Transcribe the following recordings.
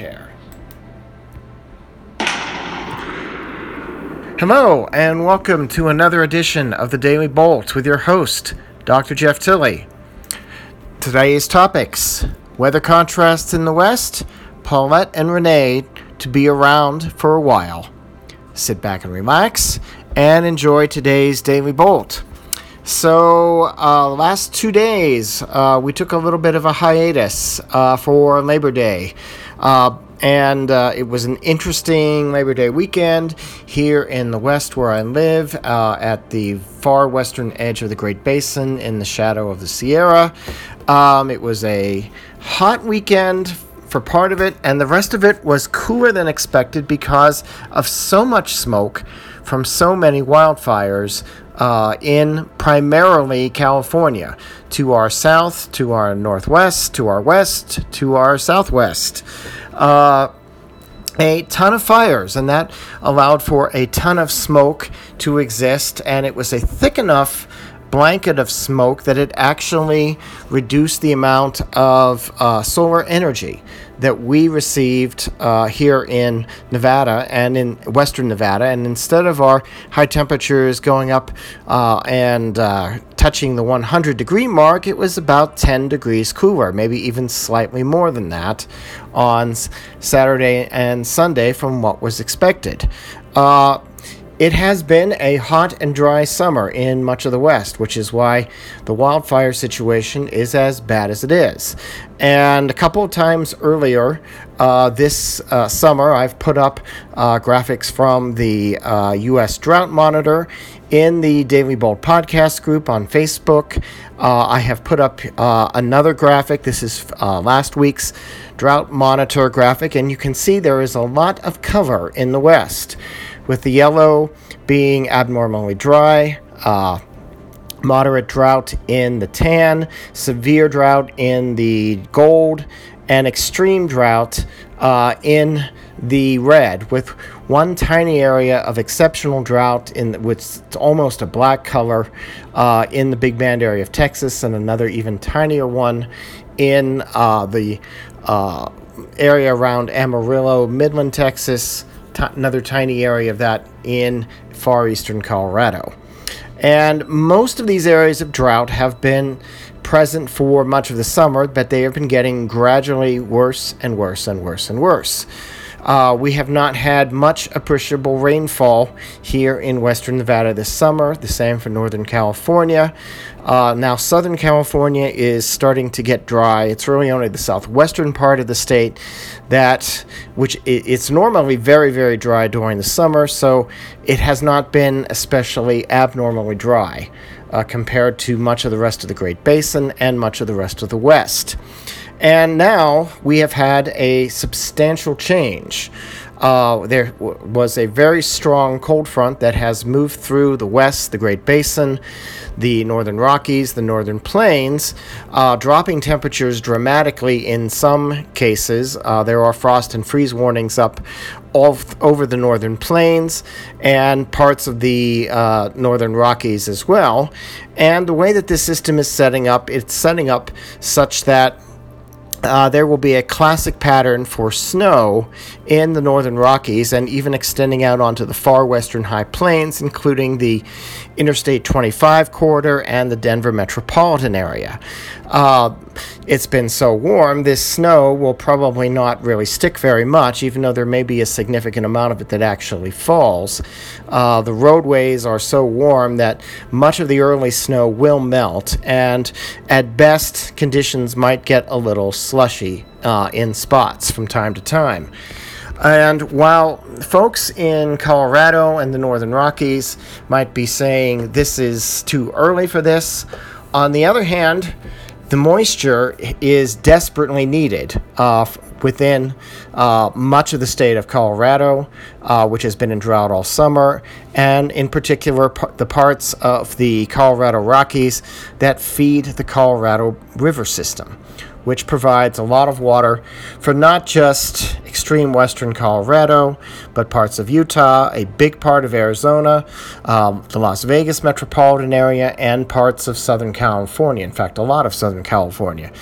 Care. Hello, and welcome to another edition of the Daily Bolt with your host, Dr. Jeff Tilley. Today's topics weather contrasts in the West, Paulette and Rene to be around for a while. Sit back and relax and enjoy today's Daily Bolt. So, uh, last two days, uh, we took a little bit of a hiatus uh, for Labor Day. Uh, and uh, it was an interesting Labor Day weekend here in the West where I live, uh, at the far western edge of the Great Basin in the shadow of the Sierra. Um, it was a hot weekend for part of it, and the rest of it was cooler than expected because of so much smoke from so many wildfires uh, in primarily California, to our south, to our northwest, to our west, to our southwest. Uh, a ton of fires, and that allowed for a ton of smoke to exist, and it was a thick enough blanket of smoke that it actually reduced the amount of uh, solar energy that we received uh, here in Nevada and in western Nevada. And instead of our high temperatures going up uh, and uh, touching the 100 degree mark, it was about 10 degrees cooler, maybe even slightly more than that on Saturday and Sunday from what was expected. Uh, it has been a hot and dry summer in much of the West, which is why the wildfire situation is as bad as it is. And a couple of times earlier uh, this uh, summer, I've put up uh, graphics from the U.S. Uh, Drought Monitor in the Daily Bolt podcast group on Facebook. Uh, I have put up uh, another graphic. This is last week's Drought Monitor graphic, and you can see there is a lot of cover in the West with the yellow being abnormally dry, uh, moderate drought in the tan, severe drought in the gold, and extreme drought uh, in the red, with one tiny area of exceptional drought in with almost a black color uh, in the Big Bend area of Texas, and another even tinier one in uh, the uh, area around Amarillo, Midland, Texas, t- another tiny area of that in far eastern Colorado. And most of these areas of drought have been present for much of the summer, but they have been getting gradually worse and worse and worse and worse. Uh, we have not had much appreciable rainfall here in western Nevada this summer, the same for northern California. Uh, now, Southern California is starting to get dry. It's really only the southwestern part of the state that, which it, it's normally very, very dry during the summer, so it has not been especially abnormally dry uh, compared to much of the rest of the Great Basin and much of the rest of the West. And now we have had a substantial change. Uh, there w- was a very strong cold front that has moved through the west, the Great Basin, the northern Rockies, the northern plains, uh, dropping temperatures dramatically in some cases. Uh, there are frost and freeze warnings up all th- over the northern plains and parts of the uh, northern Rockies as well. And the way that this system is setting up, it's setting up such that uh, there will be a classic pattern for snow in the northern Rockies and even extending out onto the far western high plains, including the Interstate 25 corridor and the Denver metropolitan area. Uh, it's been so warm, this snow will probably not really stick very much, even though there may be a significant amount of it that actually falls. Uh, the roadways are so warm that much of the early snow will melt, and at best, conditions might get a little slushy uh, in spots from time to time. And while folks in Colorado and the Northern Rockies might be saying this is too early for this, on the other hand, the moisture is desperately needed uh, within uh, much of the state of Colorado, uh, which has been in drought all summer, and in particular the parts of the Colorado Rockies that feed the Colorado River system which provides a lot of water for not just extreme western Colorado, but parts of Utah, a big part of Arizona, um, the Las Vegas metropolitan area, and parts of Southern California. In fact, a lot of Southern California.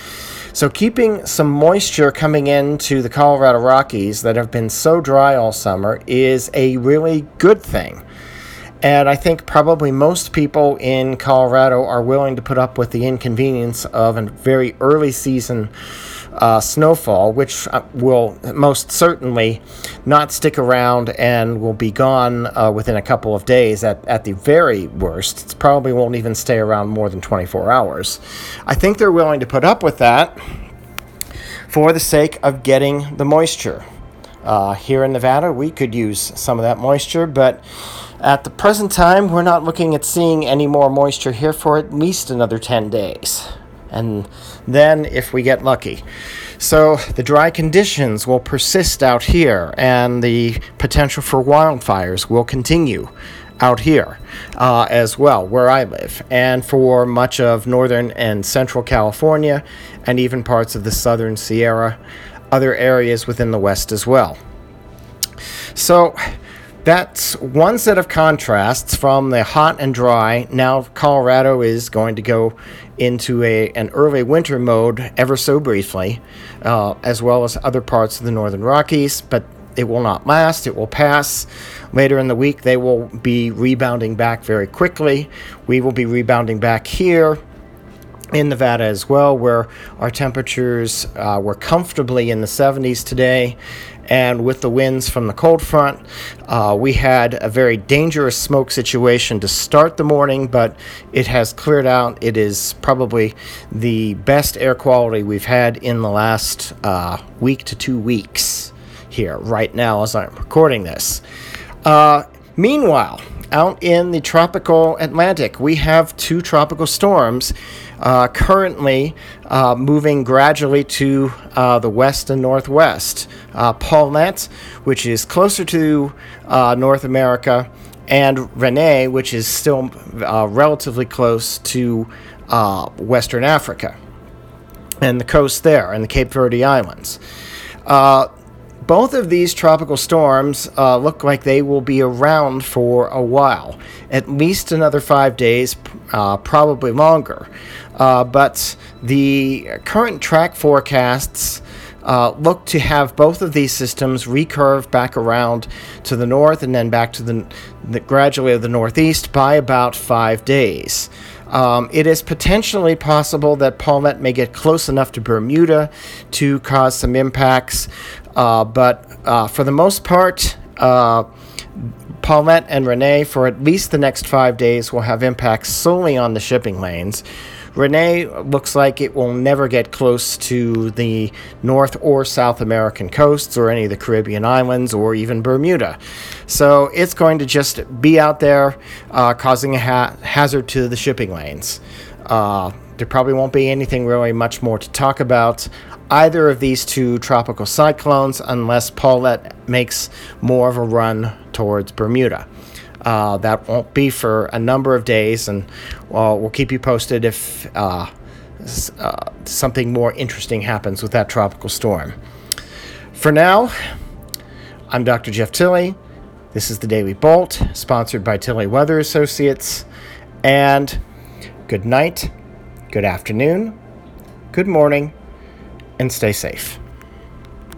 So, keeping some moisture coming into the Colorado Rockies that have been so dry all summer is a really good thing. And I think probably most people in Colorado are willing to put up with the inconvenience of a very early season uh, snowfall, which uh, will most certainly not stick around and will be gone uh, within a couple of days at, at the very worst. It probably won't even stay around more than 24 hours. I think they're willing to put up with that for the sake of getting the moisture. Uh, here in Nevada, we could use some of that moisture, but at the present time, we're not looking at seeing any more moisture here for at least another 10 days and then if we get lucky. So the dry conditions will persist out here, and the potential for wildfires will continue out here uh, as well, where I live, and for much of northern and central California, and even parts of the southern Sierra, other areas within the west as well. So that's one set of contrasts from the hot and dry. Now Colorado is going to go into a an early winter mode ever so briefly, uh, as well as other parts of the northern Rockies, but it will not last. It will pass. Later in the week, they will be rebounding back very quickly. We will be rebounding back here in Nevada as well, where our temperatures uh, were comfortably in the 70s today. And with the winds from the cold front, uh, we had a very dangerous smoke situation to start the morning, but it has cleared out. It is probably the best air quality we've had in the last uh, week to two weeks here, right now, as I'm recording this. Uh, meanwhile, out in the tropical Atlantic, we have two tropical storms uh, currently uh, moving gradually to uh, the west and northwest. Uh, Paulette, which is closer to uh, North America, and Rene, which is still uh, relatively close to Western Africa and the coast there and the Cape Verde Islands both of these tropical storms uh, look like they will be around for a while, at least another five days, uh, probably longer. Uh, but the current track forecasts uh, look to have both of these systems recurve back around to the north and then back to the, the gradually the northeast by about five days. Um, it is potentially possible that Paulette may get close enough to Bermuda to cause some impacts, uh, but uh, for the most part, uh, Paulette and Rene, for at least the next five days, will have impacts solely on the shipping lanes. Rene looks like it will never get close to the North or South American coasts or any of the Caribbean islands or even Bermuda. So it's going to just be out there uh, causing a ha- hazard to the shipping lanes. Uh, there probably won't be anything really much more to talk about either of these two tropical cyclones unless Paulette makes more of a run towards Bermuda. Uh, that won't be for a number of days, and well, we'll keep you posted if uh, uh, something more interesting happens with that tropical storm. For now, I'm Dr. Jeff Tilley. This is the Daily Bolt, sponsored by Tilley Weather Associates. And good night, good afternoon, good morning, and stay safe.